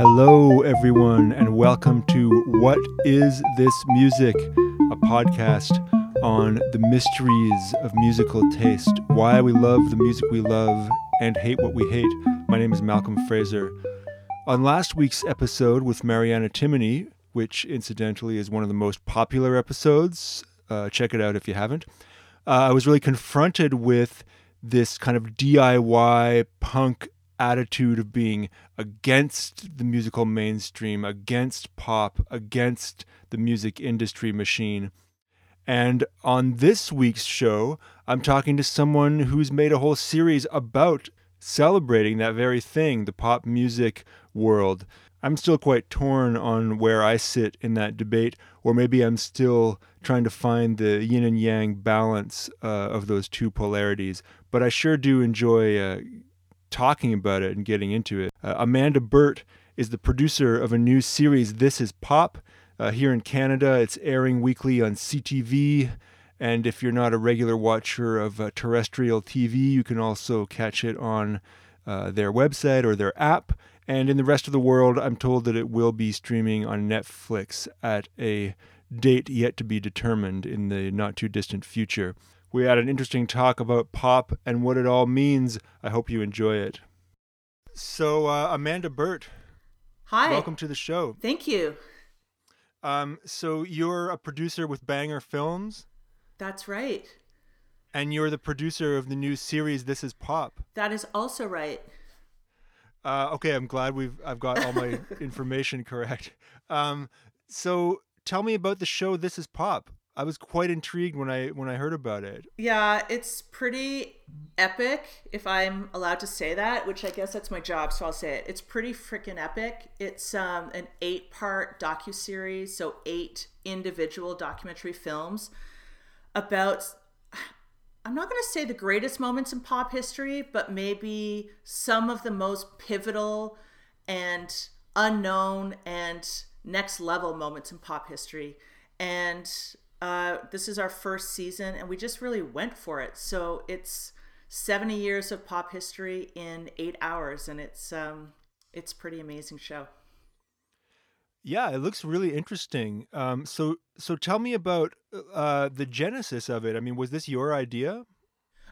Hello, everyone, and welcome to What is This Music? A podcast on the mysteries of musical taste, why we love the music we love and hate what we hate. My name is Malcolm Fraser. On last week's episode with Mariana Timoney, which incidentally is one of the most popular episodes, uh, check it out if you haven't, uh, I was really confronted with this kind of DIY punk attitude of being against the musical mainstream, against pop, against the music industry machine. And on this week's show, I'm talking to someone who's made a whole series about celebrating that very thing, the pop music world. I'm still quite torn on where I sit in that debate, or maybe I'm still trying to find the yin and yang balance uh, of those two polarities. But I sure do enjoy uh, talking about it and getting into it. Uh, Amanda Burt is the producer of a new series, This Is Pop. Uh, here in Canada, it's airing weekly on CTV. And if you're not a regular watcher of uh, terrestrial TV, you can also catch it on uh, their website or their app. And in the rest of the world, I'm told that it will be streaming on Netflix at a date yet to be determined in the not too distant future. We had an interesting talk about pop and what it all means. I hope you enjoy it. So, uh, Amanda Burt. Hi. Welcome to the show. Thank you. Um, so you're a producer with Banger Films. That's right. And you're the producer of the new series This Is Pop. That is also right. Uh, okay, I'm glad we've I've got all my information correct. Um, so tell me about the show This Is Pop. I was quite intrigued when I when I heard about it. Yeah, it's pretty epic, if I'm allowed to say that, which I guess that's my job, so I'll say it. It's pretty freaking epic. It's um, an eight-part docu series, so eight individual documentary films about. I'm not going to say the greatest moments in pop history, but maybe some of the most pivotal and unknown and next level moments in pop history. And uh, this is our first season, and we just really went for it. So it's 70 years of pop history in eight hours, and it's um, it's pretty amazing show. Yeah, it looks really interesting. Um, so so tell me about uh, the genesis of it. I mean, was this your idea?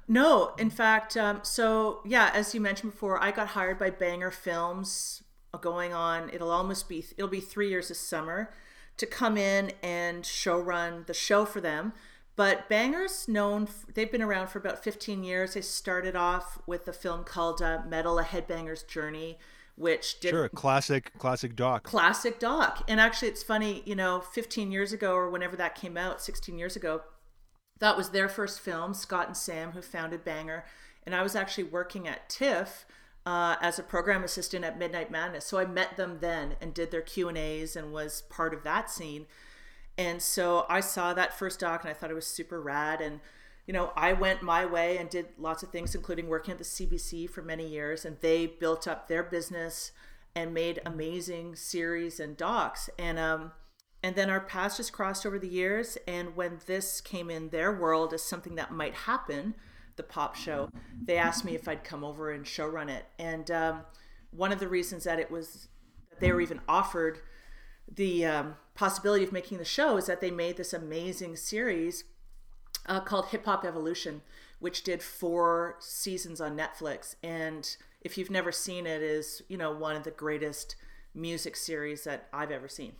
No, in fact, um, so yeah, as you mentioned before, I got hired by Banger Films. uh, Going on, it'll almost be it'll be three years this summer to come in and show run the show for them. But Banger's known, they've been around for about 15 years. They started off with a film called uh, Metal, A Headbanger's Journey, which did Sure, classic classic doc. classic doc. And actually, it's funny, you know, 15 years ago or whenever that came out, 16 years ago, that was their first film, Scott and Sam, who founded Banger. And I was actually working at TIFF uh, as a program assistant at Midnight Madness. So I met them then and did their Q and A's and was part of that scene. And so I saw that first doc and I thought it was super rad. And you know, I went my way and did lots of things, including working at the CBC for many years. And they built up their business and made amazing series and docs. And um, and then our paths just crossed over the years. And when this came in their world as something that might happen, the pop show, they asked me if I'd come over and show run it. And um, one of the reasons that it was that they were even offered the um, possibility of making the show is that they made this amazing series uh, called Hip Hop Evolution, which did four seasons on Netflix. And if you've never seen it, is you know one of the greatest music series that I've ever seen.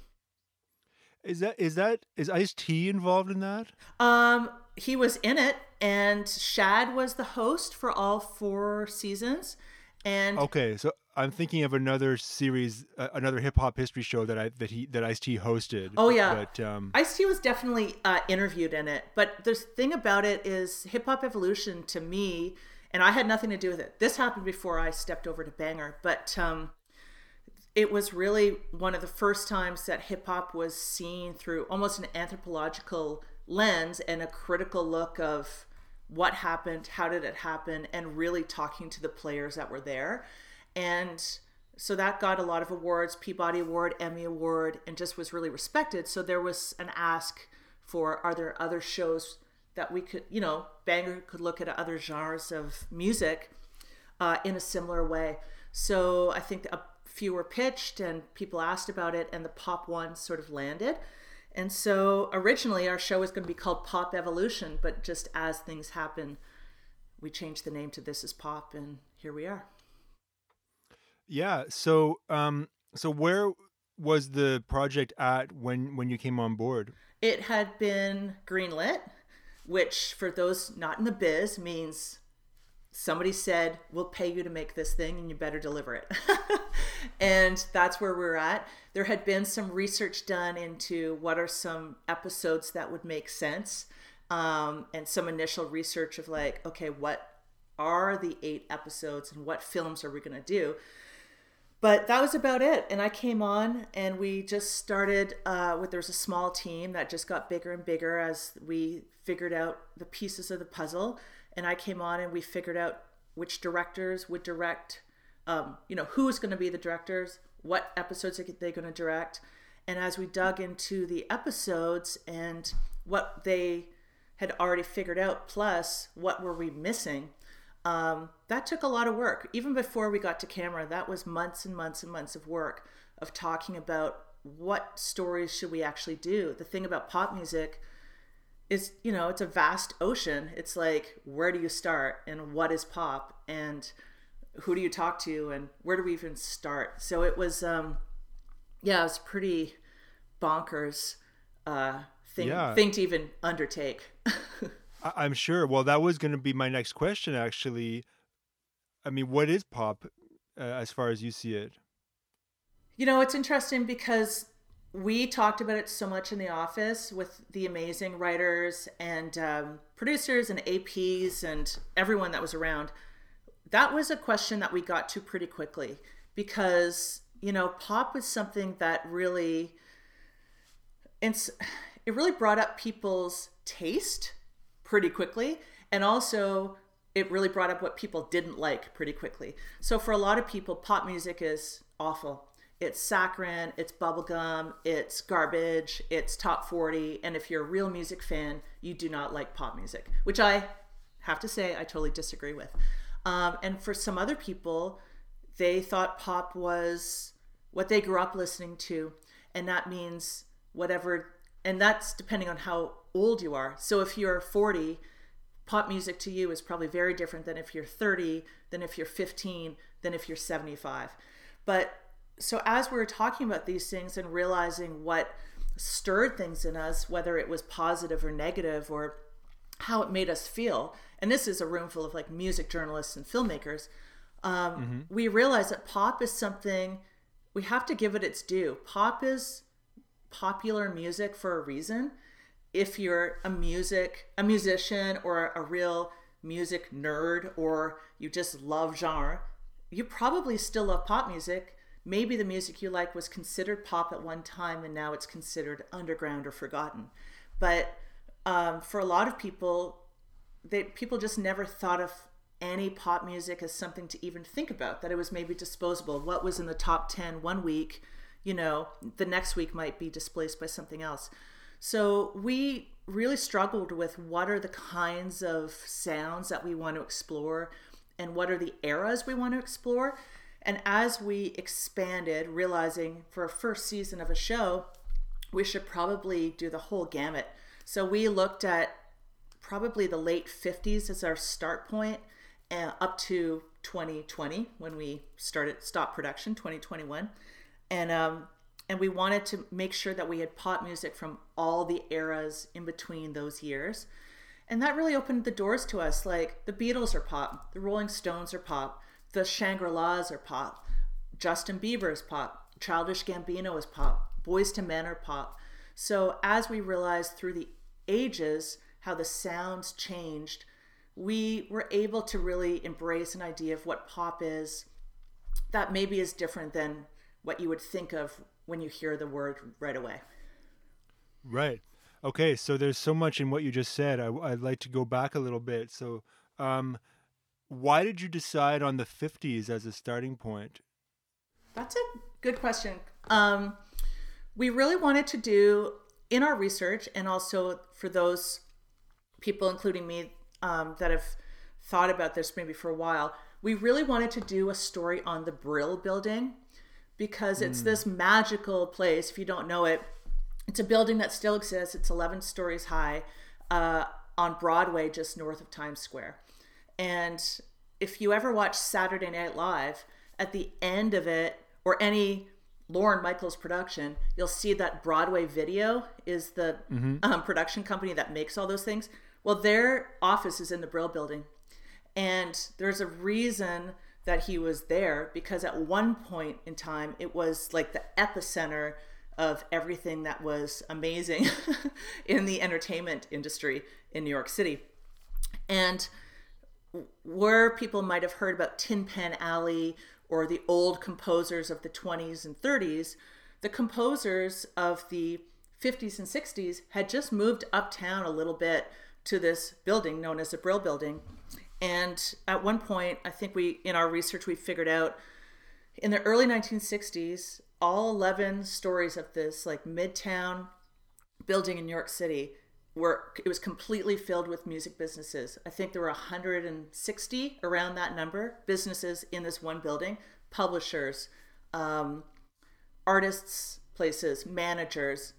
Is that is that is Ice T involved in that? Um, he was in it, and Shad was the host for all four seasons. And Okay, so I'm thinking of another series, uh, another hip hop history show that I that he that Ice T hosted. Oh, yeah. but um, Ice T was definitely uh, interviewed in it, but the thing about it is Hip Hop Evolution to me, and I had nothing to do with it. This happened before I stepped over to Banger, but um, it was really one of the first times that hip hop was seen through almost an anthropological lens and a critical look of what happened, how did it happen, and really talking to the players that were there. And so that got a lot of awards Peabody Award, Emmy Award, and just was really respected. So there was an ask for are there other shows that we could, you know, Banger could look at other genres of music uh, in a similar way. So I think a few were pitched and people asked about it, and the pop one sort of landed. And so originally our show was going to be called Pop Evolution, but just as things happen, we changed the name to This Is Pop, and here we are. Yeah. So, um, so where was the project at when when you came on board? It had been greenlit, which for those not in the biz means somebody said, "We'll pay you to make this thing, and you better deliver it." and that's where we're at. There had been some research done into what are some episodes that would make sense, um, and some initial research of like, okay, what are the eight episodes, and what films are we going to do? but that was about it and i came on and we just started uh, with there was a small team that just got bigger and bigger as we figured out the pieces of the puzzle and i came on and we figured out which directors would direct um, you know who's going to be the directors what episodes are they going to direct and as we dug into the episodes and what they had already figured out plus what were we missing um, that took a lot of work. Even before we got to camera, that was months and months and months of work of talking about what stories should we actually do. The thing about pop music is, you know, it's a vast ocean. It's like, where do you start and what is pop and who do you talk to and where do we even start? So it was, um, yeah, it was pretty bonkers uh, thing, yeah. thing to even undertake. I- am sure. Well, that was going to be my next question, actually. I mean, what is pop uh, as far as you see it? You know, it's interesting because we talked about it so much in the office with the amazing writers and um, producers and APs and everyone that was around. That was a question that we got to pretty quickly because, you know, pop was something that really. It's, it really brought up people's taste pretty quickly. And also, it really brought up what people didn't like pretty quickly. So, for a lot of people, pop music is awful. It's saccharine, it's bubblegum, it's garbage, it's top 40. And if you're a real music fan, you do not like pop music, which I have to say I totally disagree with. Um, and for some other people, they thought pop was what they grew up listening to. And that means whatever, and that's depending on how old you are. So if you're 40, pop music to you is probably very different than if you're 30, than if you're 15, than if you're 75. But so as we were talking about these things and realizing what stirred things in us, whether it was positive or negative or how it made us feel, and this is a room full of like music journalists and filmmakers, um, mm-hmm. we realized that pop is something we have to give it its due. Pop is popular music for a reason if you're a music a musician or a real music nerd or you just love genre you probably still love pop music maybe the music you like was considered pop at one time and now it's considered underground or forgotten. But um, for a lot of people they people just never thought of any pop music as something to even think about that it was maybe disposable. What was in the top 10 one week you know the next week might be displaced by something else. So we really struggled with what are the kinds of sounds that we want to explore and what are the eras we want to explore. And as we expanded, realizing for a first season of a show, we should probably do the whole gamut. So we looked at probably the late 50s as our start point uh, up to 2020 when we started stop production 2021 and um, and we wanted to make sure that we had pop music from all the eras in between those years. And that really opened the doors to us. Like the Beatles are pop, the Rolling Stones are pop, the Shangri La's are pop, Justin Bieber is pop, Childish Gambino is pop, Boyz II Men are pop. So as we realized through the ages how the sounds changed, we were able to really embrace an idea of what pop is that maybe is different than what you would think of when you hear the word right away. Right. Okay. So there's so much in what you just said. I, would like to go back a little bit. So, um, why did you decide on the 50s as a starting point? That's a good question. Um, we really wanted to do in our research, and also for those people, including me, um, that have thought about this maybe for a while, we really wanted to do a story on the Brill building because it's mm. this magical place. If you don't know it, it's a building that still exists. It's 11 stories high uh, on Broadway, just north of Times Square. And if you ever watch Saturday Night Live, at the end of it, or any Lorne Michaels production, you'll see that Broadway Video is the mm-hmm. um, production company that makes all those things. Well, their office is in the Brill Building, and there's a reason that he was there because at one point in time it was like the epicenter of everything that was amazing in the entertainment industry in New York City. And where people might have heard about Tin Pan Alley or the old composers of the 20s and 30s, the composers of the 50s and 60s had just moved uptown a little bit to this building known as the Brill Building. And at one point, I think we, in our research, we figured out in the early 1960s, all 11 stories of this like midtown building in New York City were it was completely filled with music businesses. I think there were 160 around that number businesses in this one building, publishers, um, artists, places, managers.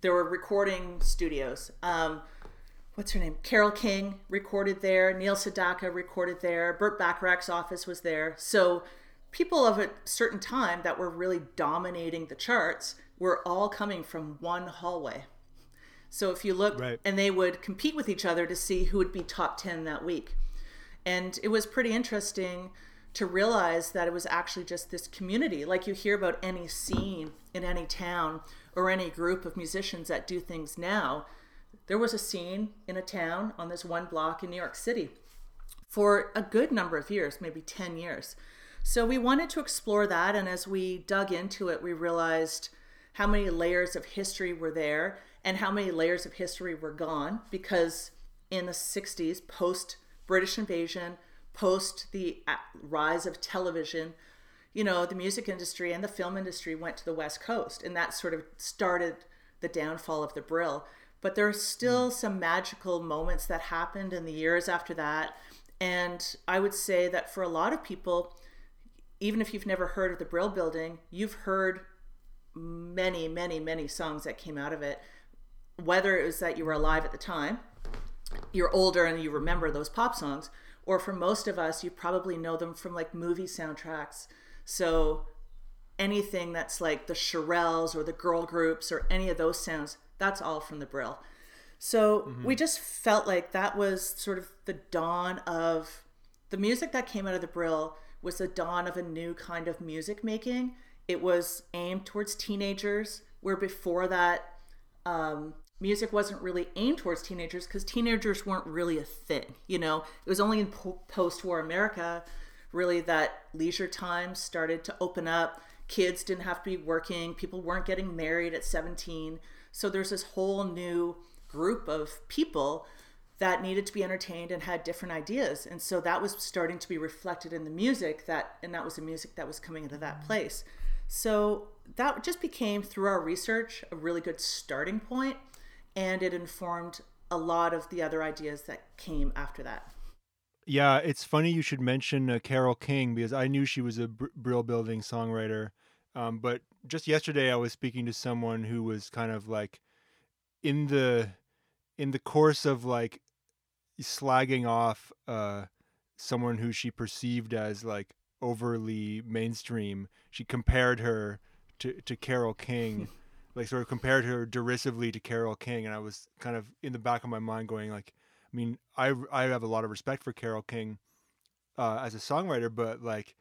There were recording studios. Um, what's her name? Carole King recorded there. Neil Sedaka recorded there. Burt Bacharach's office was there. So people of a certain time that were really dominating the charts were all coming from one hallway. So if you look, right. and they would compete with each other to see who would be top 10 that week. And it was pretty interesting to realize that it was actually just this community. Like you hear about any scene in any town or any group of musicians that do things now. There was a scene in a town on this one block in New York City for a good number of years, maybe 10 years. So we wanted to explore that. And as we dug into it, we realized how many layers of history were there and how many layers of history were gone because in the 60s, post British invasion, post the uh, rise of television, you know, the music industry and the film industry went to the West Coast, and that sort of started the downfall of the Brill. But there are still mm. some magical moments that happened in the years after that. And I would say that for a lot of people, even if you've never heard of the Brill Building, you've heard many, many, many songs that came out of it whether it was that you were alive at the time, you're older and you remember those pop songs, or for most of us, you probably know them from like movie soundtracks. So anything that's like the Shirelles or the girl groups or any of those sounds, that's all from the Brill. So mm-hmm. we just felt like that was sort of the dawn of the music that came out of the Brill was the dawn of a new kind of music making. It was aimed towards teenagers, where before that, um, music wasn't really aimed towards teenagers because teenagers weren't really a thing. You know, it was only in po- post war America really that leisure time started to open up. Kids didn't have to be working, people weren't getting married at 17. So there's this whole new group of people that needed to be entertained and had different ideas. And so that was starting to be reflected in the music that and that was the music that was coming into that place. So that just became through our research a really good starting point and it informed a lot of the other ideas that came after that. Yeah, it's funny you should mention uh, Carole King because I knew she was a Br- Brill Building songwriter. Um, but just yesterday, I was speaking to someone who was kind of like in the in the course of like slagging off uh, someone who she perceived as like overly mainstream. She compared her to to Carole King. like sort of compared her derisively to Carole King, and I was kind of in the back of my mind going like, I mean, I I have a lot of respect for Carole King uh, as a songwriter, but like,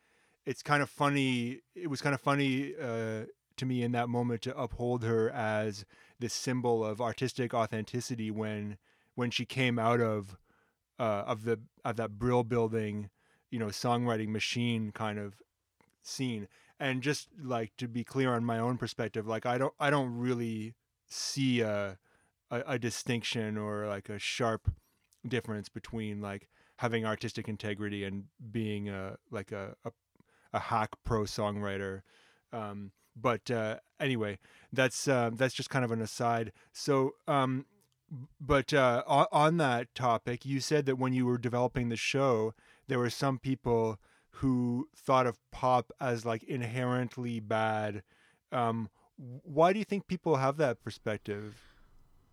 it's kind of funny. It was kind of funny uh, to me in that moment to uphold her as this symbol of artistic authenticity when when she came out of uh, of the of that Brill building, you know, songwriting machine kind of scene. And just like to be clear on my own perspective like i don't i don't really see a, a, a distinction or like a sharp difference between like having artistic integrity and being a like a a, a hack pro songwriter. Um, but uh, anyway that's uh, that's just kind of an aside. So um, but uh, on, on that topic you said that when you were developing the show there were some people who thought of pop as like inherently bad. Um, why do you think people have that perspective?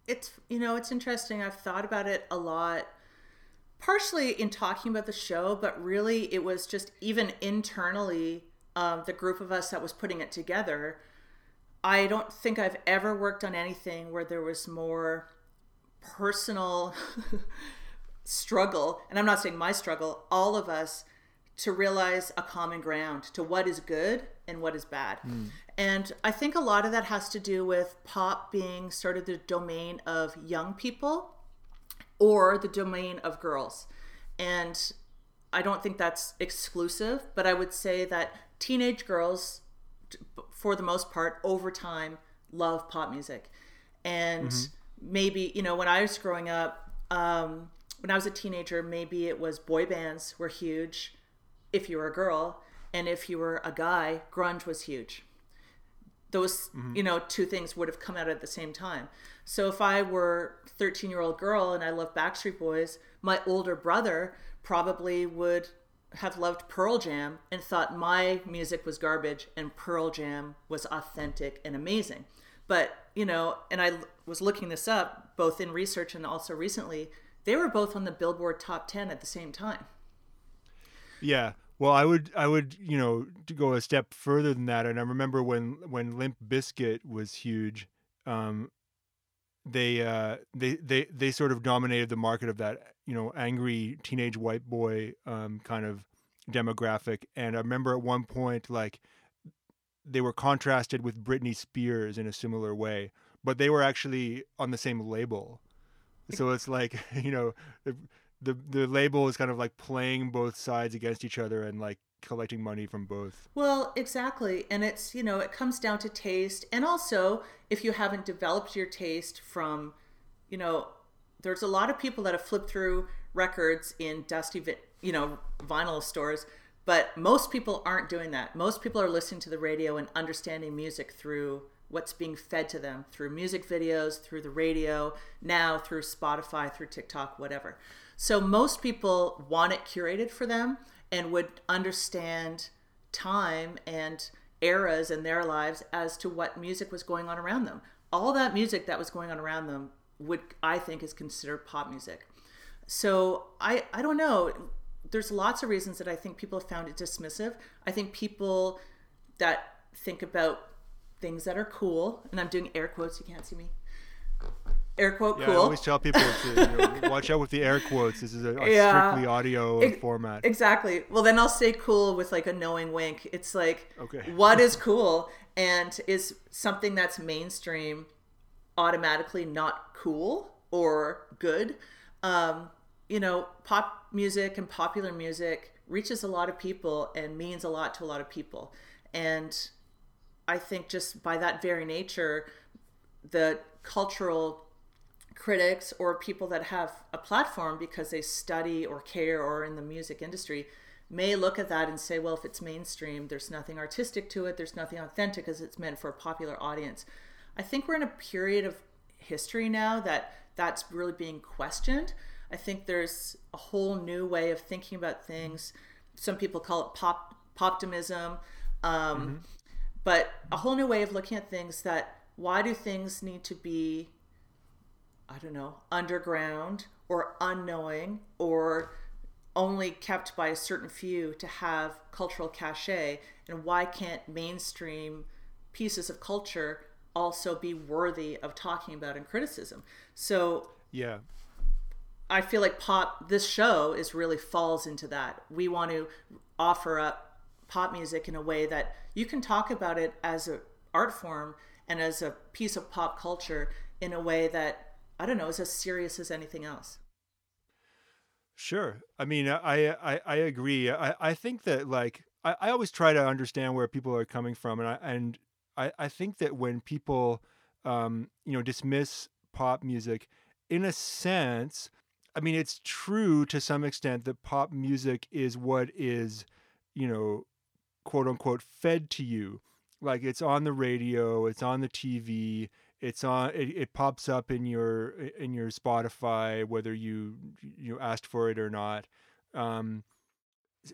It's you know it's interesting. I've thought about it a lot, partially in talking about the show, but really it was just even internally um, the group of us that was putting it together. I don't think I've ever worked on anything where there was more personal struggle, and I'm not saying my struggle, all of us to realize a common ground to what is good and what is bad. Mm. And I think a lot of that has to do with pop being sort of the domain of young people or the domain of girls. And I don't think that's exclusive, but I would say that teenage girls, for the most part, over time, love pop music. And mm-hmm. maybe, you know, when I was growing up, um, when I was a teenager, maybe it was boy bands were huge if you were a girl, and if you were a guy, grunge was huge. Those, mm-hmm. you know, two things would have come out at the same time. So if I were 13 year old girl and I loved Backstreet Boys, my older brother probably would have loved Pearl Jam and thought my music was garbage and Pearl Jam was authentic and amazing. But, you know, and I was looking this up both in research and also recently, they were both on the Billboard top 10 at the same time. Yeah. Well, I would, I would, you know, to go a step further than that. And I remember when, when Limp Bizkit was huge, um, they, uh, they, they, they sort of dominated the market of that, you know, angry teenage white boy, um, kind of demographic. And I remember at one point, like, they were contrasted with Britney Spears in a similar way, but they were actually on the same label. So it's like, you know, the the label is kind of like playing both sides against each other and like collecting money from both. Well, exactly. And it's, you know, it comes down to taste. And also, if you haven't developed your taste from, you know, there's a lot of people that have flipped through records in dusty, you know, vinyl stores, but most people aren't doing that. Most people are listening to the radio and understanding music through what's being fed to them through music videos, through the radio, now through Spotify, through TikTok, whatever. So most people want it curated for them and would understand time and eras in their lives as to what music was going on around them. All that music that was going on around them would I think is considered pop music. So I I don't know. There's lots of reasons that I think people have found it dismissive. I think people that think about things that are cool, and I'm doing air quotes, you can't see me air quote yeah, cool. I always tell people to you know, watch out with the air quotes. This is a, a yeah. strictly audio it, format. Exactly. Well, then I'll say cool with like a knowing wink. It's like, okay. what is cool and is something that's mainstream automatically not cool or good? Um, you know, pop music and popular music reaches a lot of people and means a lot to a lot of people. And I think just by that very nature, the cultural critics or people that have a platform because they study or care or in the music industry may look at that and say, well, if it's mainstream, there's nothing artistic to it, there's nothing authentic because it's meant for a popular audience. I think we're in a period of history now that that's really being questioned. I think there's a whole new way of thinking about things. Some people call it pop optimism, um, mm-hmm. But a whole new way of looking at things. That why do things need to be I don't know, underground or unknowing or only kept by a certain few to have cultural cachet? And why can't mainstream pieces of culture also be worthy of talking about and criticism? So, yeah. I feel like pop this show is really falls into that. We want to offer up pop music in a way that you can talk about it as an art form and as a piece of pop culture in a way that I don't know, is as serious as anything else. Sure. I mean, I I, I agree. I, I think that like I, I always try to understand where people are coming from, and I and I, I think that when people um, you know dismiss pop music, in a sense, I mean, it's true to some extent that pop music is what is, you know, quote unquote, fed to you. Like it's on the radio, it's on the TV, it's on it, it pops up in your in your spotify whether you you asked for it or not um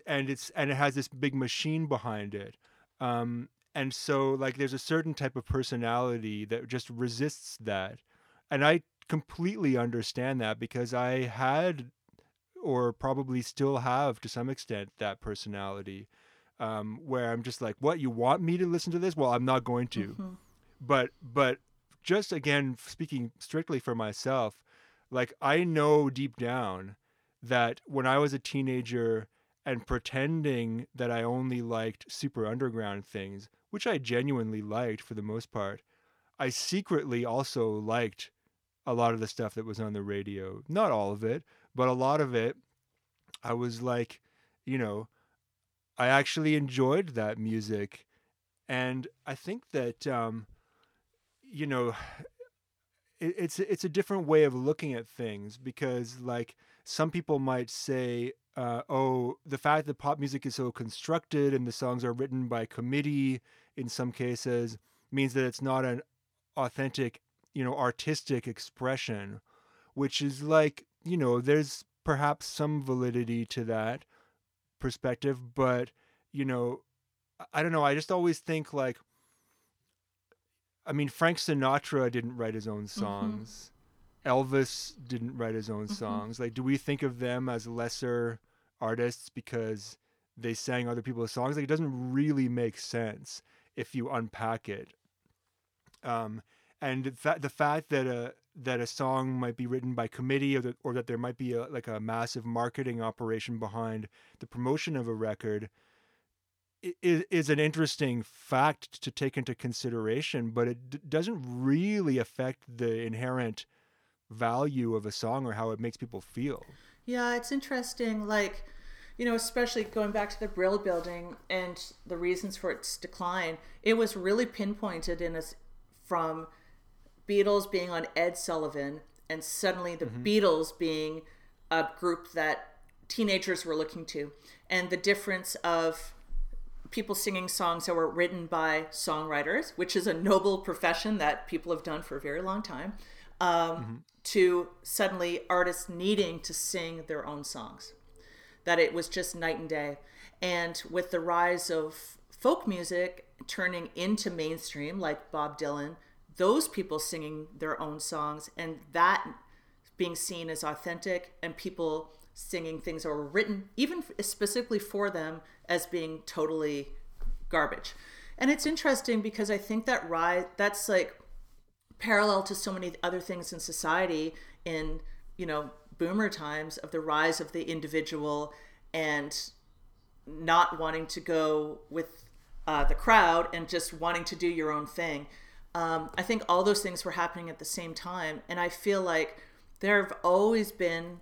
and it's and it has this big machine behind it. Um, and so like there's a certain type of personality that just resists that. And I completely understand that because I had or probably still have to some extent that personality um, where I'm just like, what you want me to listen to this? Well, I'm not going to. Mm-hmm. But but just again speaking strictly for myself, like I know deep down that when I was a teenager and pretending that I only liked super underground things, which I genuinely liked for the most part, I secretly also liked a lot of the stuff that was on the radio. Not all of it, but a lot of it. I was like, you know, I actually enjoyed that music. And I think that, um, you know, it, it's it's a different way of looking at things because like some people might say uh, oh the fact that pop music is so constructed and the songs are written by committee in some cases means that it's not an authentic you know artistic expression which is like you know there's perhaps some validity to that perspective but you know i don't know i just always think like I mean, Frank Sinatra didn't write his own mm-hmm. songs. Mm-hmm. Elvis didn't write his own mm-hmm. songs. Like, do we think of them as lesser artists because they sang other people's songs? Like, it doesn't really make sense if you unpack it. Um, and the fact, the fact that a that a song might be written by committee or that, or that there might be a, like a massive marketing operation behind the promotion of a record is, is an interesting fact to take into consideration, but it d- doesn't really affect the inherent value of a song or how it makes people feel. Yeah, it's interesting. Like, you know, especially going back to the Brill building and the reasons for its decline, it was really pinpointed in us from Beatles being on Ed Sullivan and suddenly the mm-hmm. Beatles being a group that teenagers were looking to and the difference of people singing songs that were written by songwriters, which is a noble profession that people have done for a very long time, um, mm-hmm. to suddenly artists needing to sing their own songs. That it was just night and day. And with the rise of folk music turning into mainstream, like Bob Dylan, those people singing their own songs and that being seen as authentic and people singing things that were written even specifically for them as being totally garbage. And it's interesting because I think that rise that's like parallel to so many other things in society in, you know, boomer times of the rise of the individual and not wanting to go with uh, the crowd and just wanting to do your own thing. Um, I think all those things were happening at the same time. And I feel like there have always been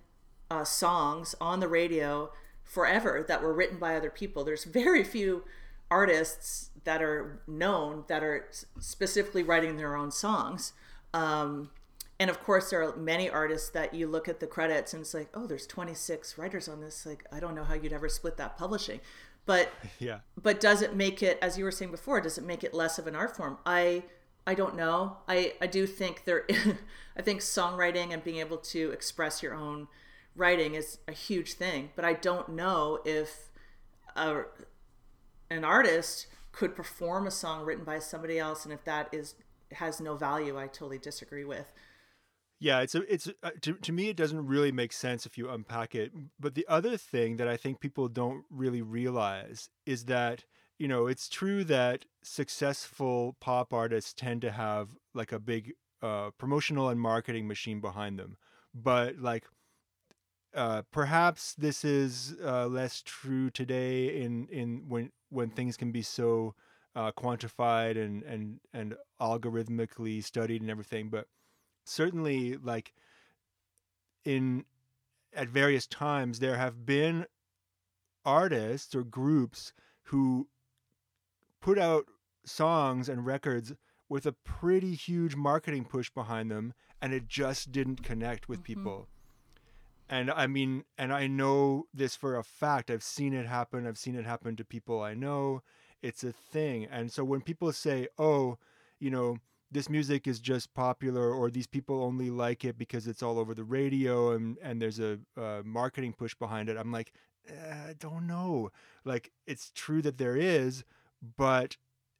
uh, songs on the radio forever that were written by other people. There's very few artists that are known that are specifically writing their own songs. Um, and of course, there are many artists that you look at the credits and it's like, oh, there's 26 writers on this. Like, I don't know how you'd ever split that publishing. But yeah. But does it make it, as you were saying before, does it make it less of an art form? I I don't know. I I do think there. I think songwriting and being able to express your own writing is a huge thing, but I don't know if a, an artist could perform a song written by somebody else, and if that is has no value, I totally disagree with. Yeah, it's a, it's a, uh, to to me it doesn't really make sense if you unpack it. But the other thing that I think people don't really realize is that you know it's true that successful pop artists tend to have like a big uh, promotional and marketing machine behind them, but like uh, perhaps this is uh, less true today in, in when when things can be so uh, quantified and, and and algorithmically studied and everything. But certainly, like in at various times, there have been artists or groups who put out songs and records with a pretty huge marketing push behind them, and it just didn't connect with mm-hmm. people and I mean, and I know this for a fact. I've seen it happen. I've seen it happen to people I know. It's a thing. And so when people say, oh, you know, this music is just popular or these people only like it because it's all over the radio and, and there's a, a marketing push behind it, I'm like, eh, I don't know. Like it's true that there is, but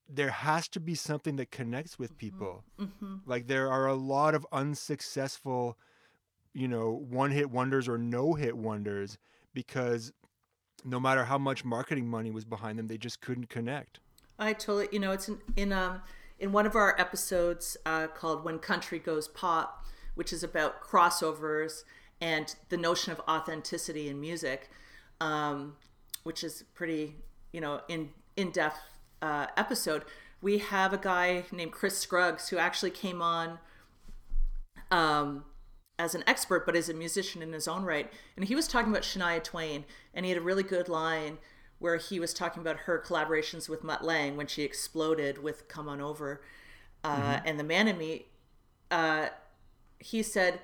there has to be something that connects with people. Mm-hmm. Like there are a lot of unsuccessful, you know, one hit wonders or no hit wonders because no matter how much marketing money was behind them, they just couldn't connect. I totally, you know, it's in, in um in one of our episodes uh, called "When Country Goes Pop," which is about crossovers and the notion of authenticity in music, um, which is pretty, you know, in in depth uh, episode. We have a guy named Chris Scruggs who actually came on um, as an expert, but as a musician in his own right. And he was talking about Shania Twain, and he had a really good line where he was talking about her collaborations with Mutt Lange when she exploded with "Come On Over" uh, mm-hmm. and "The Man in Me." Uh, he said,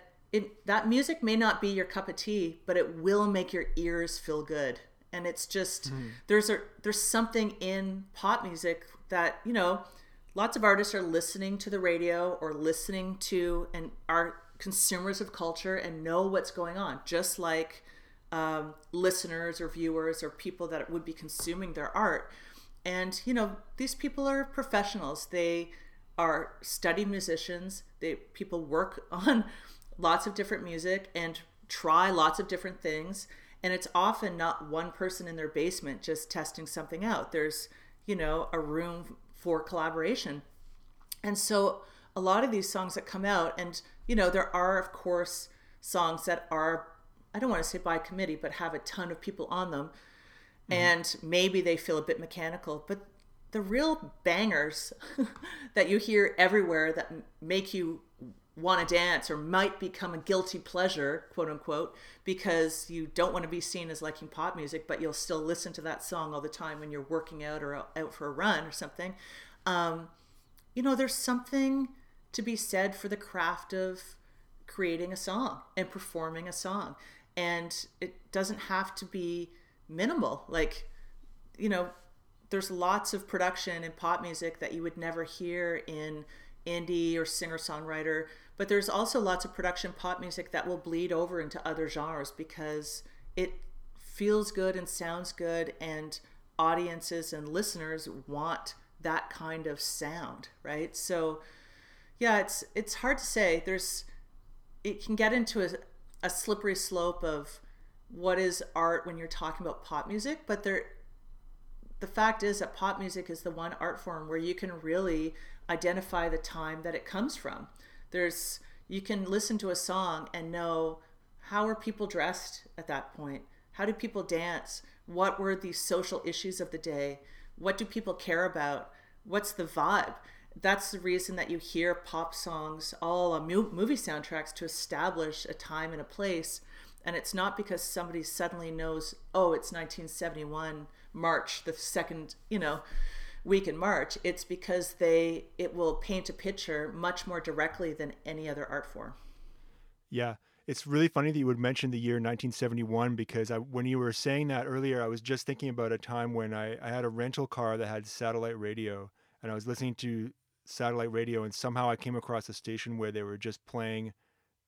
"That music may not be your cup of tea, but it will make your ears feel good." And it's just mm-hmm. there's a there's something in pop music that you know lots of artists are listening to the radio or listening to and are consumers of culture and know what's going on, just like um, listeners or viewers or people that would be consuming their art. And you know, these people are professionals. They are study musicians. They people work on lots of different music and try lots of different things. And it's often not one person in their basement just testing something out. There's, you know, a room for collaboration. And so a lot of these songs that come out, and, you know, there are, of course, songs that are I don't want to say by committee, but have a ton of people on them. Mm-hmm. And maybe they feel a bit mechanical, but the real bangers that you hear everywhere that make you want to dance or might become a guilty pleasure, quote unquote, because you don't want to be seen as liking pop music, but you'll still listen to that song all the time when you're working out or out for a run or something. Um, you know, there's something to be said for the craft of creating a song and performing a song and it doesn't have to be minimal like you know there's lots of production in pop music that you would never hear in indie or singer songwriter but there's also lots of production pop music that will bleed over into other genres because it feels good and sounds good and audiences and listeners want that kind of sound right? So yeah it's it's hard to say. There's it can get into a, a slippery slope of what is art when you're talking about pop music, but there the fact is that pop music is the one art form where you can really identify the time that it comes from. There's you can listen to a song and know how are people dressed at that point? How do people dance? What were the social issues of the day? What do people care about? What's the vibe? that's the reason that you hear pop songs all movie soundtracks to establish a time and a place and it's not because somebody suddenly knows oh it's 1971 march the second you know week in march it's because they it will paint a picture much more directly than any other art form yeah it's really funny that you would mention the year 1971 because I, when you were saying that earlier i was just thinking about a time when I, I had a rental car that had satellite radio and i was listening to satellite radio, and somehow I came across a station where they were just playing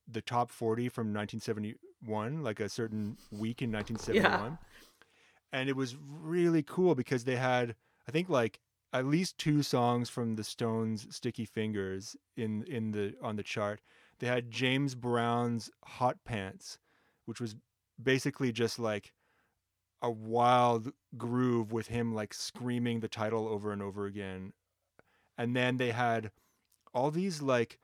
the top 40 from 1971, like a certain week in 1971. Yeah. And it was really cool because they had, I think, like at least two songs from the Stones' "Sticky Fingers" in in the on the chart. They had James Brown's "Hot Pants," which was basically just like a wild groove with him like screaming the title over and over again and then they had all these like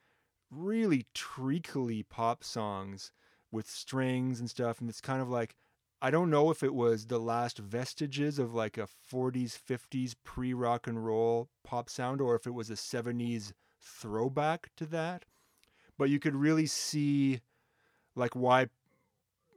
really treacly pop songs with strings and stuff and it's kind of like I don't know if it was the last vestiges of like a 40s 50s pre rock and roll pop sound or if it was a 70s throwback to that but you could really see like why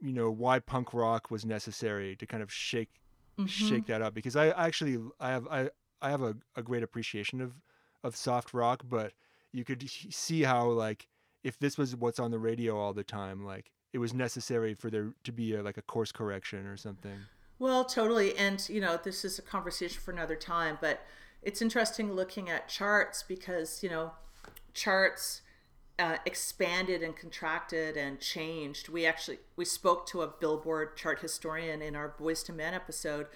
you know why punk rock was necessary to kind of shake mm-hmm. shake that up because I actually I have I I have a, a great appreciation of of soft rock, but you could see how like if this was what's on the radio all the time, like it was necessary for there to be a, like a course correction or something. Well, totally. And you know, this is a conversation for another time, but it's interesting looking at charts because you know, charts uh, expanded and contracted and changed. We actually we spoke to a Billboard chart historian in our Boyz II Men episode,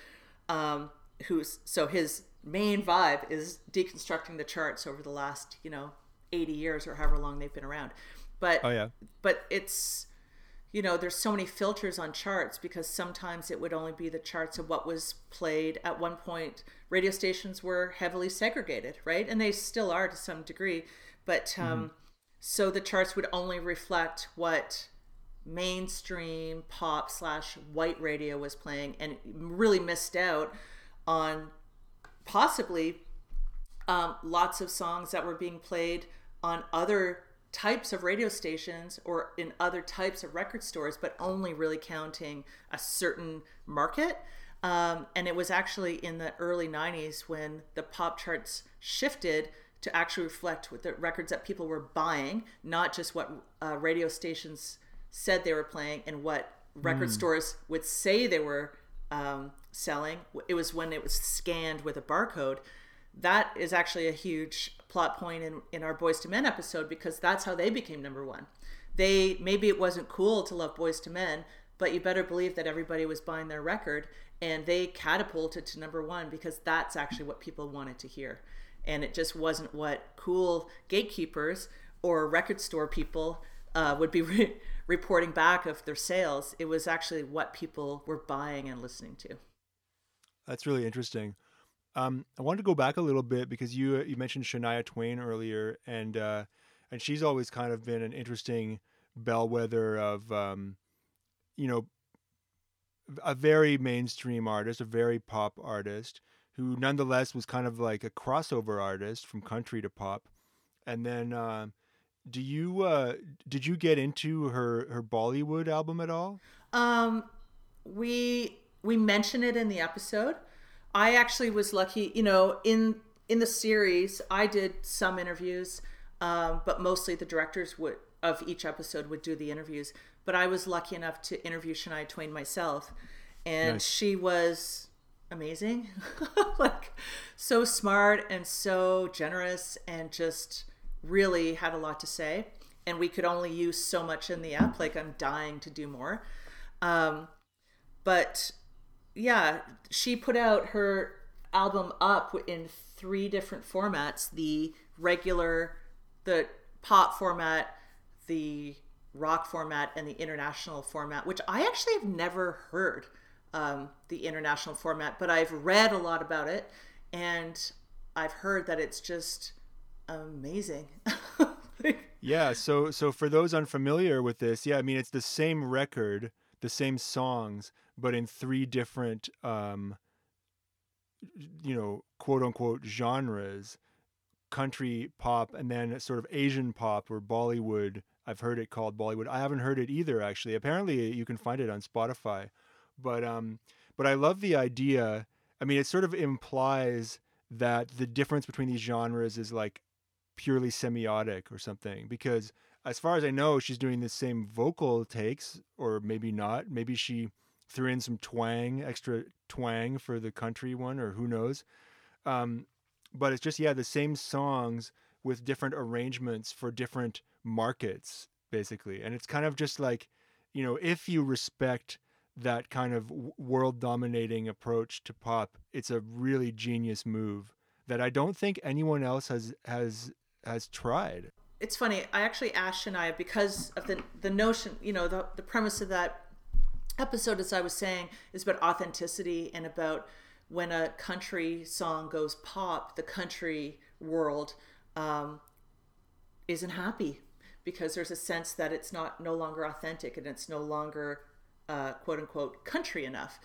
um, who's so his main vibe is deconstructing the charts over the last you know 80 years or however long they've been around. But oh yeah, but it's you know there's so many filters on charts because sometimes it would only be the charts of what was played at one point radio stations were heavily segregated right and they still are to some degree but um, mm-hmm. so the charts would only reflect what mainstream pop slash white radio was playing and really missed out on possibly um, lots of songs that were being played on other types of radio stations or in other types of record stores, but only really counting a certain market. Um, and it was actually in the early 90s when the pop charts shifted to actually reflect the records that people were buying, not just what uh, radio stations said they were playing and what record mm. stores would say they were um, selling. It was when it was scanned with a barcode. That is actually a huge plot point in, in our Boyz II Men episode because that's how they became number one. They maybe it wasn't cool to love Boyz II Men, but you better believe that everybody was buying their record and they catapulted to number one because that's actually what people wanted to hear. And it just wasn't what cool gatekeepers or record store people uh, would be re- reporting back of their sales. It was actually what people were buying and listening to. That's really interesting. Um, I wanted to go back a little bit because you you mentioned Shania Twain earlier, and uh, and she's always kind of been an interesting bellwether of um, you know a very mainstream artist, a very pop artist who nonetheless was kind of like a crossover artist from country to pop. And then, uh, do you uh, did you get into her her Bollywood album at all? Um, we we mention it in the episode. I actually was lucky, you know, in in the series, I did some interviews, um, but mostly the directors would of each episode would do the interviews. But I was lucky enough to interview Shania Twain myself, and nice. she was amazing, like so smart and so generous, and just really had a lot to say. And we could only use so much in the app. Like I'm dying to do more. Um, but yeah, she put out her album up in three different formats the regular, the pop format, the rock format, and the international format, which I actually have never heard um, the international format, but I've read a lot about it and I've heard that it's just amazing. yeah, so so for those unfamiliar with this, yeah, I mean it's the same record, the same songs, but in three different, um, you know, quote unquote genres country pop and then sort of Asian pop or Bollywood. I've heard it called Bollywood. I haven't heard it either, actually. Apparently, you can find it on Spotify. But um, but I love the idea. I mean, it sort of implies that the difference between these genres is like purely semiotic or something because as far as I know, she's doing the same vocal takes, or maybe not. Maybe she threw in some twang, extra twang for the country one, or who knows. Um, but it's just yeah, the same songs with different arrangements for different markets, basically. And it's kind of just like, you know, if you respect that kind of world dominating approach to pop, it's a really genius move that I don't think anyone else has has has tried. It's funny. I actually asked Shania because of the the notion, you know, the the premise of that episode, as I was saying, is about authenticity and about when a country song goes pop, the country world um, isn't happy because there's a sense that it's not no longer authentic and it's no longer uh, quote unquote country enough.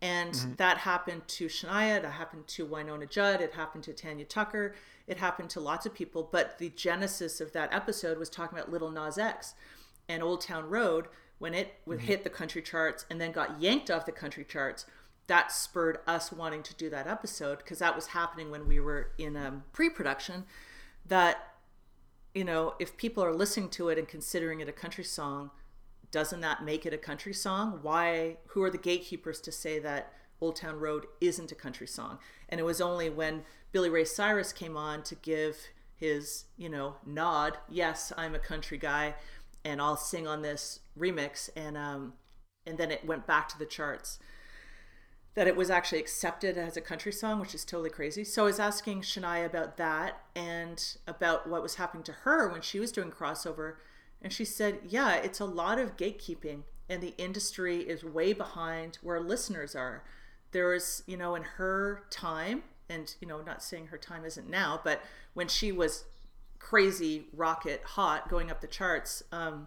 And mm-hmm. that happened to Shania, that happened to Wynonna Judd, it happened to Tanya Tucker, it happened to lots of people. But the genesis of that episode was talking about Lil Nas X and Old Town Road when it would mm-hmm. hit the country charts and then got yanked off the country charts that spurred us wanting to do that episode because that was happening when we were in um, pre-production that you know if people are listening to it and considering it a country song doesn't that make it a country song why who are the gatekeepers to say that old town road isn't a country song and it was only when billy ray cyrus came on to give his, you know, nod, yes, I'm a country guy and I'll sing on this remix and um and then it went back to the charts that it was actually accepted as a country song, which is totally crazy. So I was asking Shania about that and about what was happening to her when she was doing crossover. And she said, yeah, it's a lot of gatekeeping, and the industry is way behind where listeners are. There was, you know, in her time, and, you know, not saying her time isn't now, but when she was crazy rocket hot going up the charts um,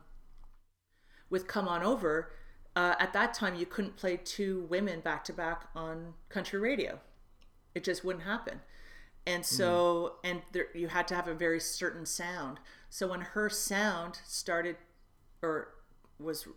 with Come On Over, uh, at that time you couldn't play two women back to back on country radio. It just wouldn't happen. And so mm. and there, you had to have a very certain sound. So when her sound started or was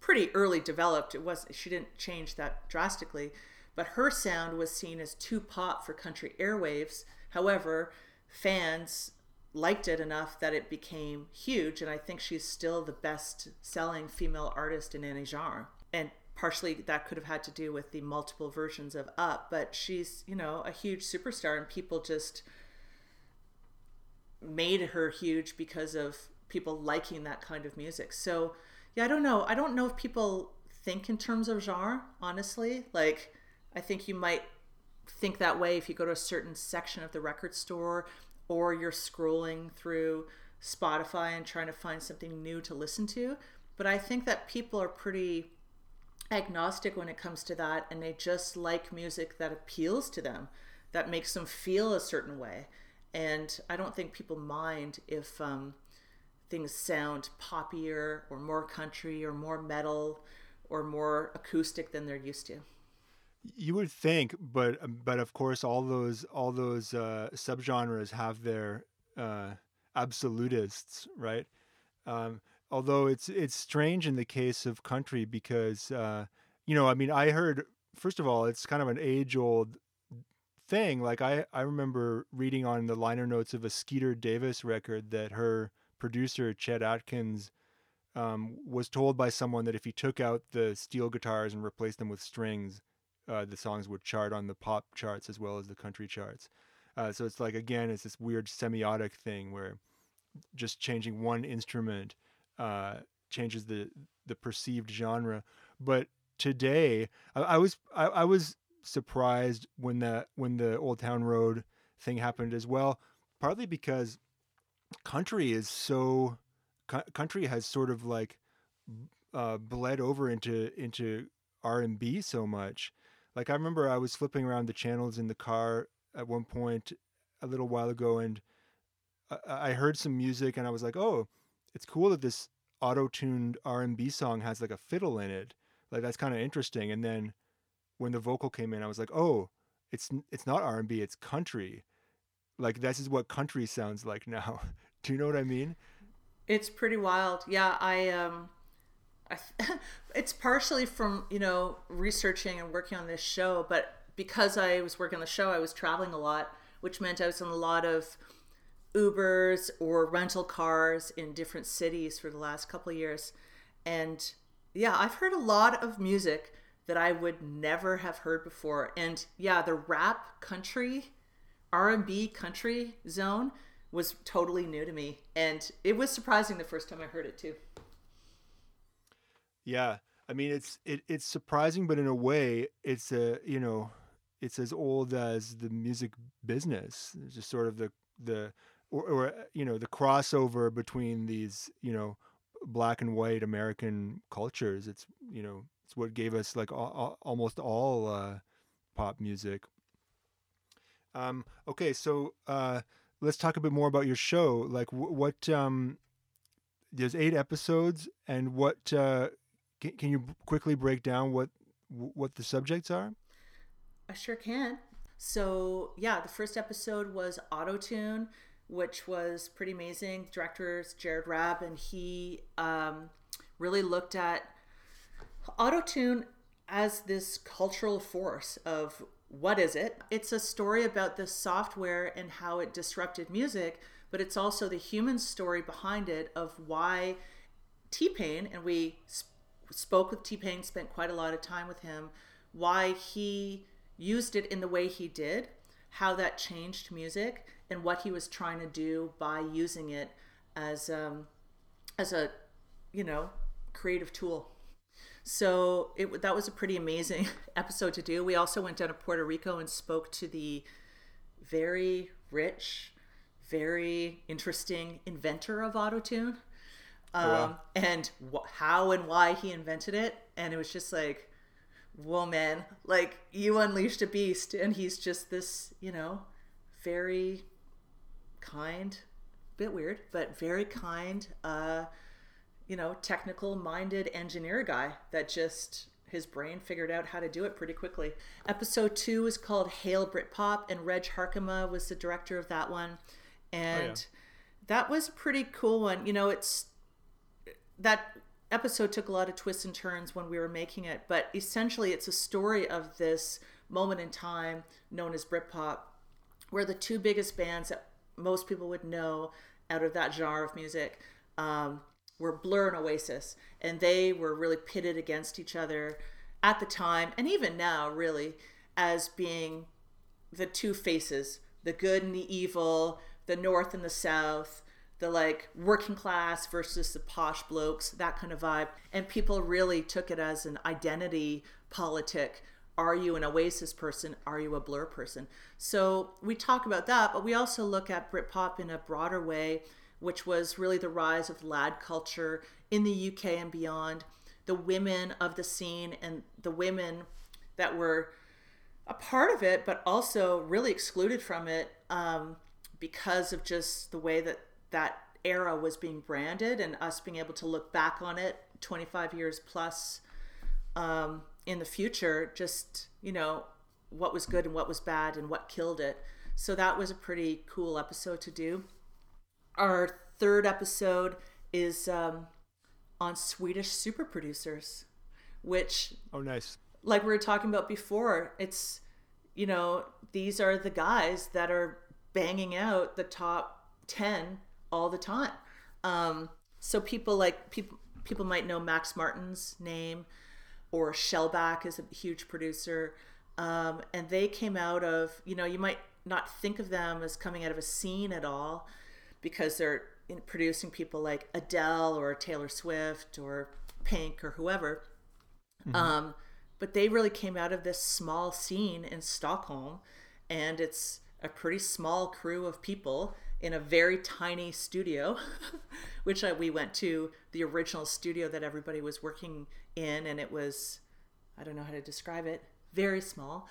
pretty early developed it was she didn't change that drastically but her sound was seen as too pop for country airwaves. However fans liked it enough that it became huge and i think she's still the best selling female artist in any genre. And partially that could have had to do with the multiple versions of up but she's you know a huge superstar and people just made her huge because of people liking that kind of music. So yeah i don't know. I don't know if people think in terms of genre honestly. Like i think you might think that way if you go to a certain section of the record store or you're scrolling through Spotify and trying to find something new to listen to. But I think that people are pretty agnostic when it comes to that and they just like music that appeals to them, that makes them feel a certain way. And I don't think people mind if um, things sound poppier or more country or more metal or more acoustic than they're used to. You would think, but but of course, all those all those uh, subgenres have their uh, absolutists, right? Um, although it's it's strange in the case of country because uh, you know, I mean, I heard first of all, it's kind of an age old thing. Like I I remember reading on the liner notes of a Skeeter Davis record that her producer Chet Atkins um, was told by someone that if he took out the steel guitars and replaced them with strings, uh, the songs would chart on the pop charts as well as the country charts. Uh, so it's like again, it's this weird semiotic thing where just changing one instrument uh, changes the the perceived genre. But today, I, I was I, I, was surprised when the when the Old Town Road thing happened as well. Partly because country is so country has sort of like uh, bled over into into R and B so much. Like I remember I was flipping around the channels in the car at one point a little while ago, and I, I heard some music, and I was like, "Oh, it's cool that this auto-tuned R&B song has like a fiddle in it. Like that's kind of interesting." And then when the vocal came in, I was like, "Oh, it's it's not R&B, it's country." Like this is what country sounds like now. Do you know what I mean? It's pretty wild. Yeah, I um It's partially from, you know, researching and working on this show, but because I was working on the show, I was traveling a lot, which meant I was in a lot of Ubers or rental cars in different cities for the last couple of years. And yeah, I've heard a lot of music that I would never have heard before. And yeah, the rap country, R&B country zone was totally new to me. And it was surprising the first time I heard it too. Yeah. I mean, it's it, it's surprising, but in a way, it's a you know, it's as old as the music business. It's just sort of the the or, or you know the crossover between these you know black and white American cultures. It's you know it's what gave us like all, almost all uh, pop music. Um, okay, so uh, let's talk a bit more about your show. Like w- what um, there's eight episodes, and what uh, can, can you quickly break down what what the subjects are? I sure can. So yeah, the first episode was auto tune which was pretty amazing. The director is Jared Raab, and he um, really looked at autotune as this cultural force of what is it? It's a story about this software and how it disrupted music, but it's also the human story behind it of why T Pain, and we spoke with T Pain, spent quite a lot of time with him, why he used it in the way he did, how that changed music, and what he was trying to do by using it as um, as a you know creative tool. So it that was a pretty amazing episode to do. We also went down to Puerto Rico and spoke to the very rich, very interesting inventor of autotune. Um, oh, wow. and wh- how and why he invented it. And it was just like, whoa, man, like you unleashed a beast. And he's just this, you know, very kind, bit weird, but very kind, uh, you know, technical minded engineer guy that just his brain figured out how to do it pretty quickly. Episode two is called Hail Britpop, and Reg Harkema was the director of that one. And oh, yeah. that was a pretty cool one. You know, it's that episode took a lot of twists and turns when we were making it, but essentially it's a story of this moment in time known as Britpop, where the two biggest bands that most people would know out of that genre of music um, were Blur and Oasis, and they were really pitted against each other at the time, and even now, really, as being the two faces the good and the evil, the North and the South, the like working class versus the posh blokes, that kind of vibe. And people really took it as an identity politic. Are you an Oasis person? Are you a Blur person? So we talk about that, but we also look at Britpop in a broader way which was really the rise of lad culture in the UK and beyond. The women of the scene and the women that were a part of it, but also really excluded from it um, because of just the way that that era was being branded and us being able to look back on it 25 years plus um, in the future, just, you know, what was good and what was bad and what killed it. So that was a pretty cool episode to do our third episode is um, on Swedish super producers, which oh nice. Like we were talking about before, it's you know these are the guys that are banging out the top ten all the time. Um, so people like people people might know Max Martin's name, or Shellback is a huge producer, um, and they came out of you know you might not think of them as coming out of a scene at all because they're producing people like Adele or Taylor Swift or Pink or whoever. Mm-hmm. Um, but they really came out of this small scene in Stockholm, and it's a pretty small crew of people in a very tiny studio, which I, we went to the original studio that everybody was working in, and it was, I don't know how to describe it, very small.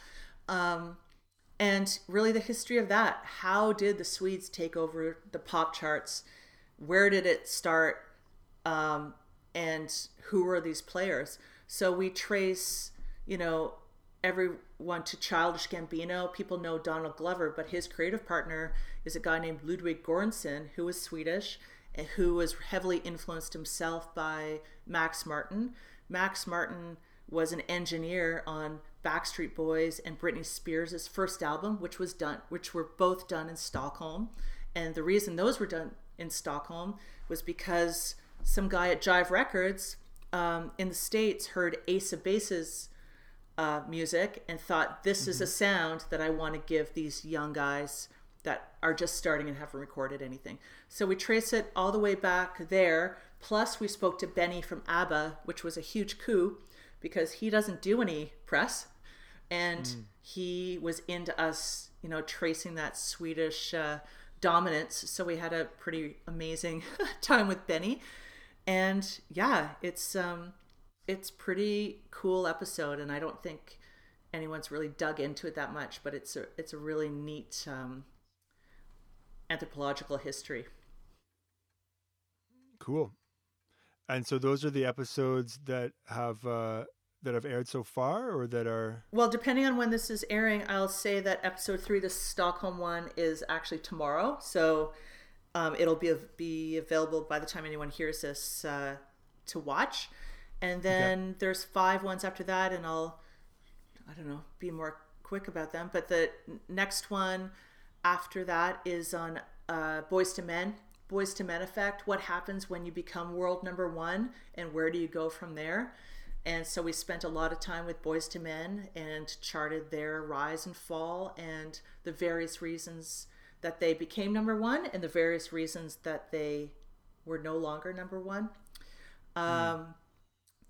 Um, and really the history of that. How did the Swedes take over the pop charts? Where did it start? Um, and who were these players? So we trace, you know, everyone to Childish Gambino. People know Donald Glover, but his creative partner is a guy named Ludwig Göransson, who was Swedish and who was heavily influenced himself by Max Martin. Max Martin was an engineer on Backstreet Boys and Britney Spears' first album, which was done, which were both done in Stockholm. And the reason those were done in Stockholm was because some guy at Jive Records um, in the States heard Ace of Base's uh, music and thought, this mm-hmm. is a mm-hmm. sound that I want to give these young guys that are just starting and haven't recorded anything. So we trace it all the way back there. Plus, we spoke to Benny from ABBA, which was a huge coup because he doesn't do any press and mm. he was into us you know tracing that swedish uh, dominance so we had a pretty amazing time with benny and yeah it's um it's pretty cool episode and i don't think anyone's really dug into it that much but it's a it's a really neat um anthropological history cool and so those are the episodes that have uh, that have aired so far, or that are well, depending on when this is airing, I'll say that episode three, the Stockholm one, is actually tomorrow. So um, it'll be be available by the time anyone hears this uh, to watch. And then okay. there's five ones after that, and I'll I don't know be more quick about them. But the next one after that is on uh, Boyz II Men Boyz II Men effect what happens when you become world number one and where do you go from there and so we spent a lot of time with Boyz II Men and charted their rise and fall and the various reasons that they became number one and the various reasons that they were no longer number one. Um,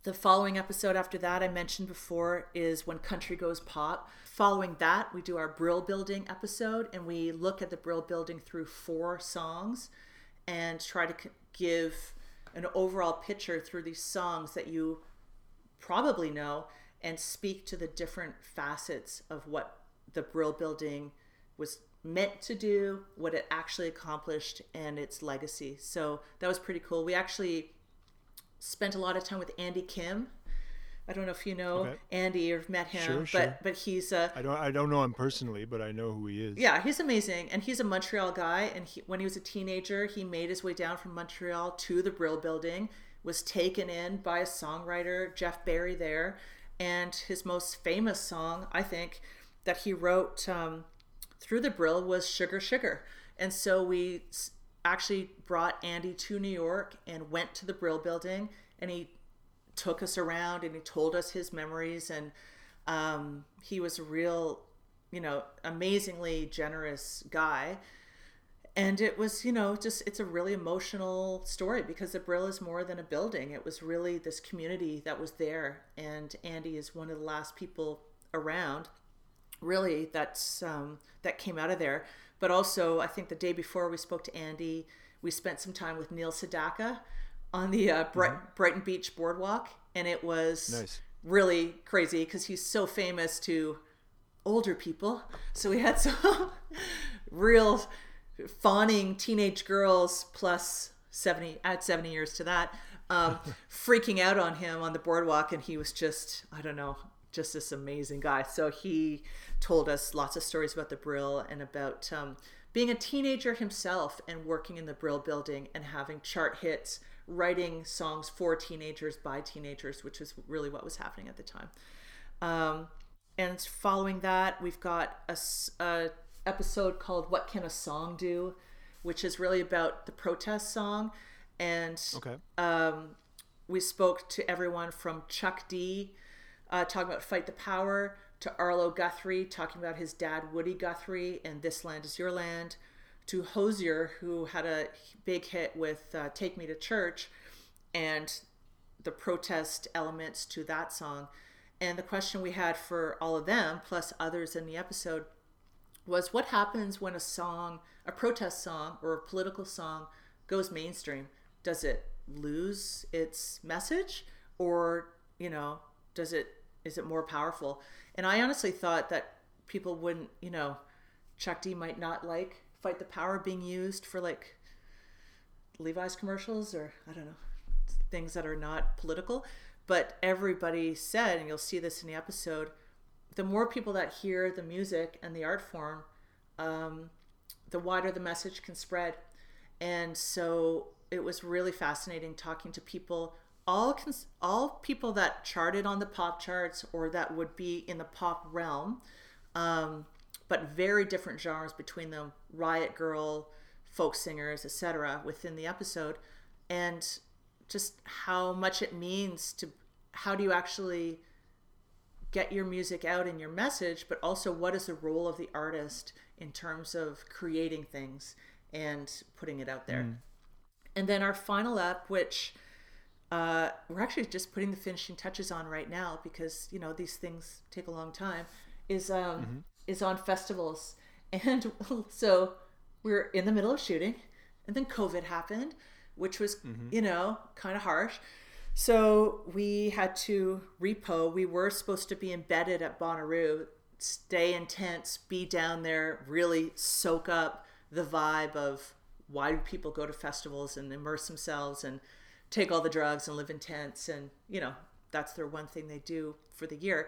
The following episode after that, I mentioned before, is When Country Goes Pop. Following that, we do our Brill Building episode and we look at the Brill Building through four songs and try to give an overall picture through these songs that you probably know and speak to the different facets of what the Brill Building was meant to do, what it actually accomplished, and its legacy. So that was pretty cool. We actually spent a lot of time with Andy Kim. I don't know if you know Okay. Andy or met him, Sure, but sure. but he's a I don't I don't know him personally, but I know who he is. yeah, he's amazing, and he's a Montreal guy. And he, when he was a teenager, he made his way down from Montreal to the Brill Building, was taken in by a songwriter, Jeff Barry, there, and his most famous song, I think, that he wrote um, through the Brill was "Sugar Sugar," and so we actually brought Andy to New York and went to the Brill Building, and he took us around and he told us his memories and um, he was a real you know amazingly generous guy. And it was you know just it's a really emotional story because the brill is more than a building. It was really this community that was there and andy is one of the last people around. Really that's um, that came out of there but also i think the day before we spoke to andy we spent some time with neil sedaka on the uh, Bright- brighton beach boardwalk and it was Nice. really crazy because he's so famous to older people so we had some real fawning teenage girls plus 70 add 70 years to that um, freaking out on him on the boardwalk and he was just i don't know just this amazing guy so he told us lots of stories about the brill and about um, being a teenager himself and working in the brill building and having chart hits writing songs for teenagers by teenagers which is really what was happening at the time um, and following that, we've got a, a episode called "What Can a Song Do," which is really about the protest song. And Okay. um, we spoke to everyone from Chuck D, uh, talking about "Fight the Power," to Arlo Guthrie talking about his dad Woody Guthrie and "This Land Is Your Land," to Hozier, who had a big hit with uh, "Take Me to Church," and the protest elements to that song. And the question we had for all of them, plus others in the episode, was what happens when a song, a protest song or a political song, goes mainstream? Does it lose its message, or you know, does it is it more powerful? And I honestly thought that people wouldn't, you know, Chuck D might not like "Fight the Power" being used for like Levi's commercials or I don't know things that are not political. But everybody said, and you'll see this in the episode, the more people that hear the music and the art form, um, the wider the message can spread. And so it was really fascinating talking to people, all cons- all people that charted on the pop charts or that would be in the pop realm, um, but very different genres between them: Riot Girl, folk singers, etc. Within the episode, and just how much it means to how do you actually get your music out and your message, but also what is the role of the artist in terms of creating things and putting it out there. And then our final app, which uh, we're actually just putting the finishing touches on right now because you know these things take a long time, is um, is on festivals, and so we're in the middle of shooting, and then COVID happened, which was you know kind of harsh. So we had to repo. We were supposed to be embedded at Bonnaroo, stay in tents, be down there, really soak up the vibe of why do people go to festivals and immerse themselves and take all the drugs and live in tents and you know that's their one thing they do for the year.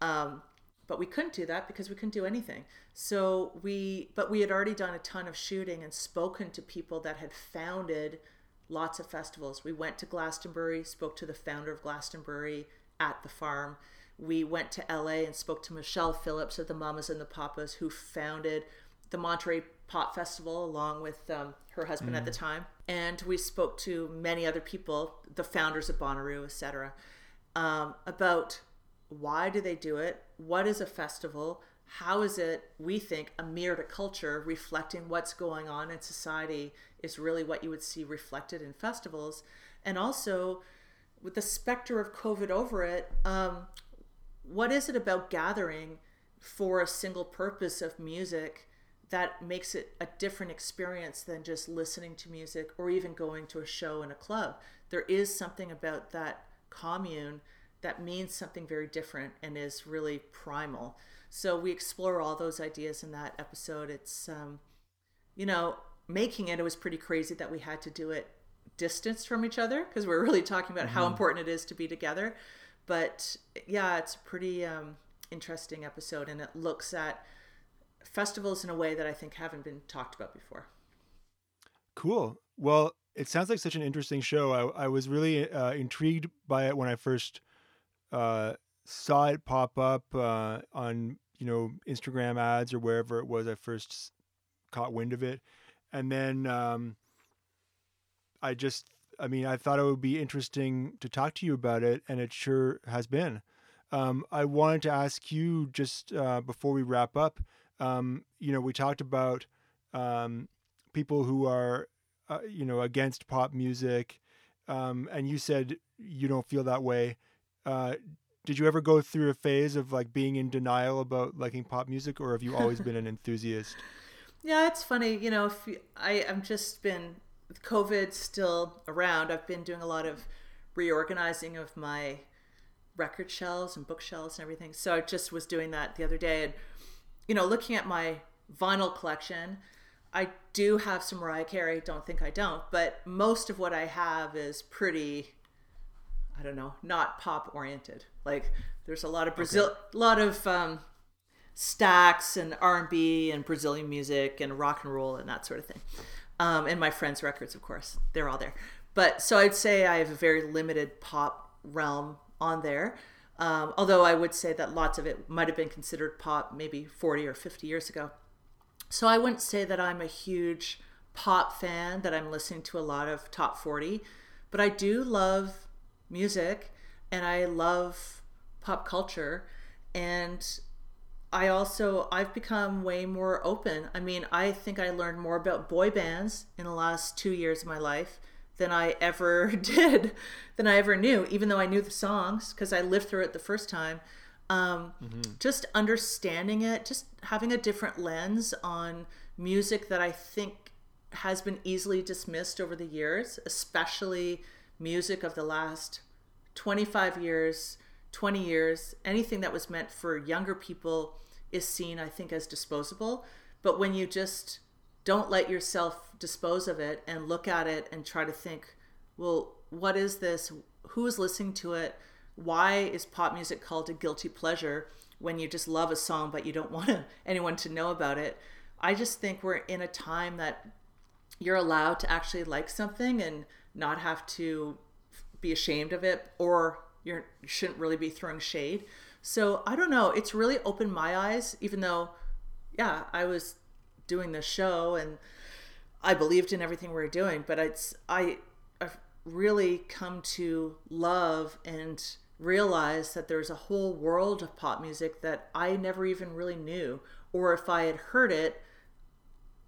Um, but we couldn't do that because we couldn't do anything. So we, but we had already done a ton of shooting and spoken to people that had founded lots of festivals. We went to Glastonbury, spoke to the founder of Glastonbury at the farm. We went to LA and spoke to Michelle Phillips of the Mamas and the Papas, who founded the Monterey Pop Festival along with um, her husband at the time. And we spoke to many other people, the founders of Bonnaroo, etc., um, about why do they do it? What is a festival? how is it we think a mirror to culture reflecting what's going on in society is really what you would see reflected in festivals and also with the specter of covid over it um, what is it about gathering for a single purpose of music that makes it a different experience than just listening to music or even going to a show in a club there is something about that commune that means something very different and is really primal so we explore all those ideas in that episode. It's, um, you know, making it, it was pretty crazy that we had to do it distanced from each other because we're really talking about mm-hmm. how important it is to be together. But yeah, it's a pretty um, interesting episode and it looks at festivals in a way that I think haven't been talked about before. Cool. Well, it sounds like such an interesting show. I, I was really uh, intrigued by it when I first uh, saw it pop up uh, on you know Instagram ads or wherever it was I first caught wind of it, and then um, I just I mean I thought it would be interesting to talk to you about it, and it sure has been. Um, I wanted to ask you just uh, before we wrap up. Um, you know, we talked about um, people who are uh, you know against pop music, um, and you said you don't feel that way. Uh, did you ever go through a phase of like being in denial about liking pop music or have you always been an enthusiast yeah it's funny you know if you, i i've just been with covid still around i've been doing a lot of reorganizing of my record shelves and bookshelves and everything so i just was doing that the other day and you know looking at my vinyl collection i do have some mariah carey don't think i don't but most of what i have is pretty I don't know, not pop oriented. Like there's a lot of Brazil, okay. a lot of um, Stax and R and B and Brazilian music and rock and roll and that sort of thing. Um, and my friends' records, of course, they're all there. But so I'd say I have a very limited pop realm on there. Um, although I would say that lots of it might have been considered pop maybe 40 or 50 years ago. So I wouldn't say that I'm a huge pop fan, that I'm listening to a lot of top 40, but I do love music and I love pop culture and I also I've become way more open. I mean, I think I learned more about boy bands in the last 2 years of my life than I ever did, than I ever knew, even though I knew the songs because I lived through it the first time. Um, mm-hmm. Just understanding it, just having a different lens on music that I think has been easily dismissed over the years, especially music of the last 25 years, 20 years, anything that was meant for younger people is seen, I think, as disposable. But when you just don't let yourself dispose of it and look at it and try to think, well, what is this? Who is listening to it? Why is pop music called a guilty pleasure when you just love a song but you don't want anyone to know about it? I just think we're in a time that you're allowed to actually like something and not have to be ashamed of it or you shouldn't really be throwing shade. So I don't know. It's really opened my eyes, even though, yeah, I was doing the show and I believed in everything we were doing, but it's I I've really come to love and realize that there's a whole world of pop music that I never even really knew, or if I had heard it,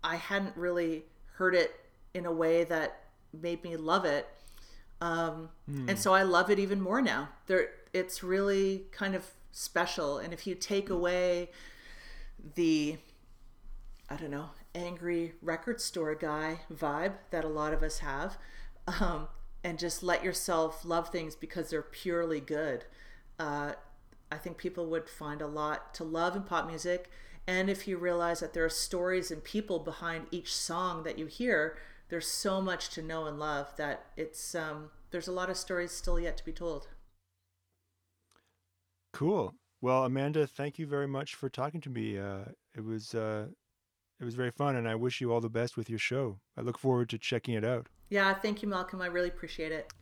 I hadn't really heard it in a way that made me love it. Um, mm. And so I love it even more now. There, it's really kind of special. And if you take away the, I don't know, angry record store guy vibe that a lot of us have, um, and just let yourself love things because they're purely good, uh, I think people would find a lot to love in pop music. And if you realize that there are stories and people behind each song that you hear, there's so much to know and love that it's um, there's a lot of stories still yet to be told. Cool. Well, Amanda, thank you very much for talking to me. Uh, it was uh, it was very fun, and I wish you all the best with your show. I look forward to checking it out. Yeah, thank you, Malcolm. I really appreciate it.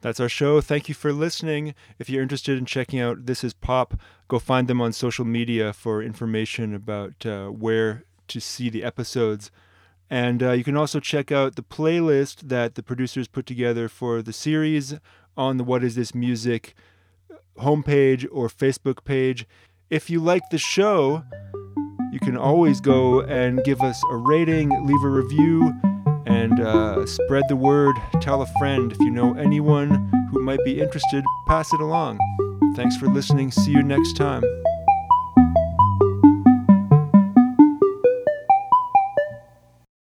That's our show. Thank you for listening. If you're interested in checking out This Is Pop, go find them on social media for information about uh, where to see the episodes. And uh, you can also check out the playlist that the producers put together for the series on the What Is This Music homepage or Facebook page. If you like the show, you can always go and give us a rating, leave a review, and uh, spread the word. Tell a friend. If you know anyone who might be interested, pass it along. Thanks for listening. See you next time.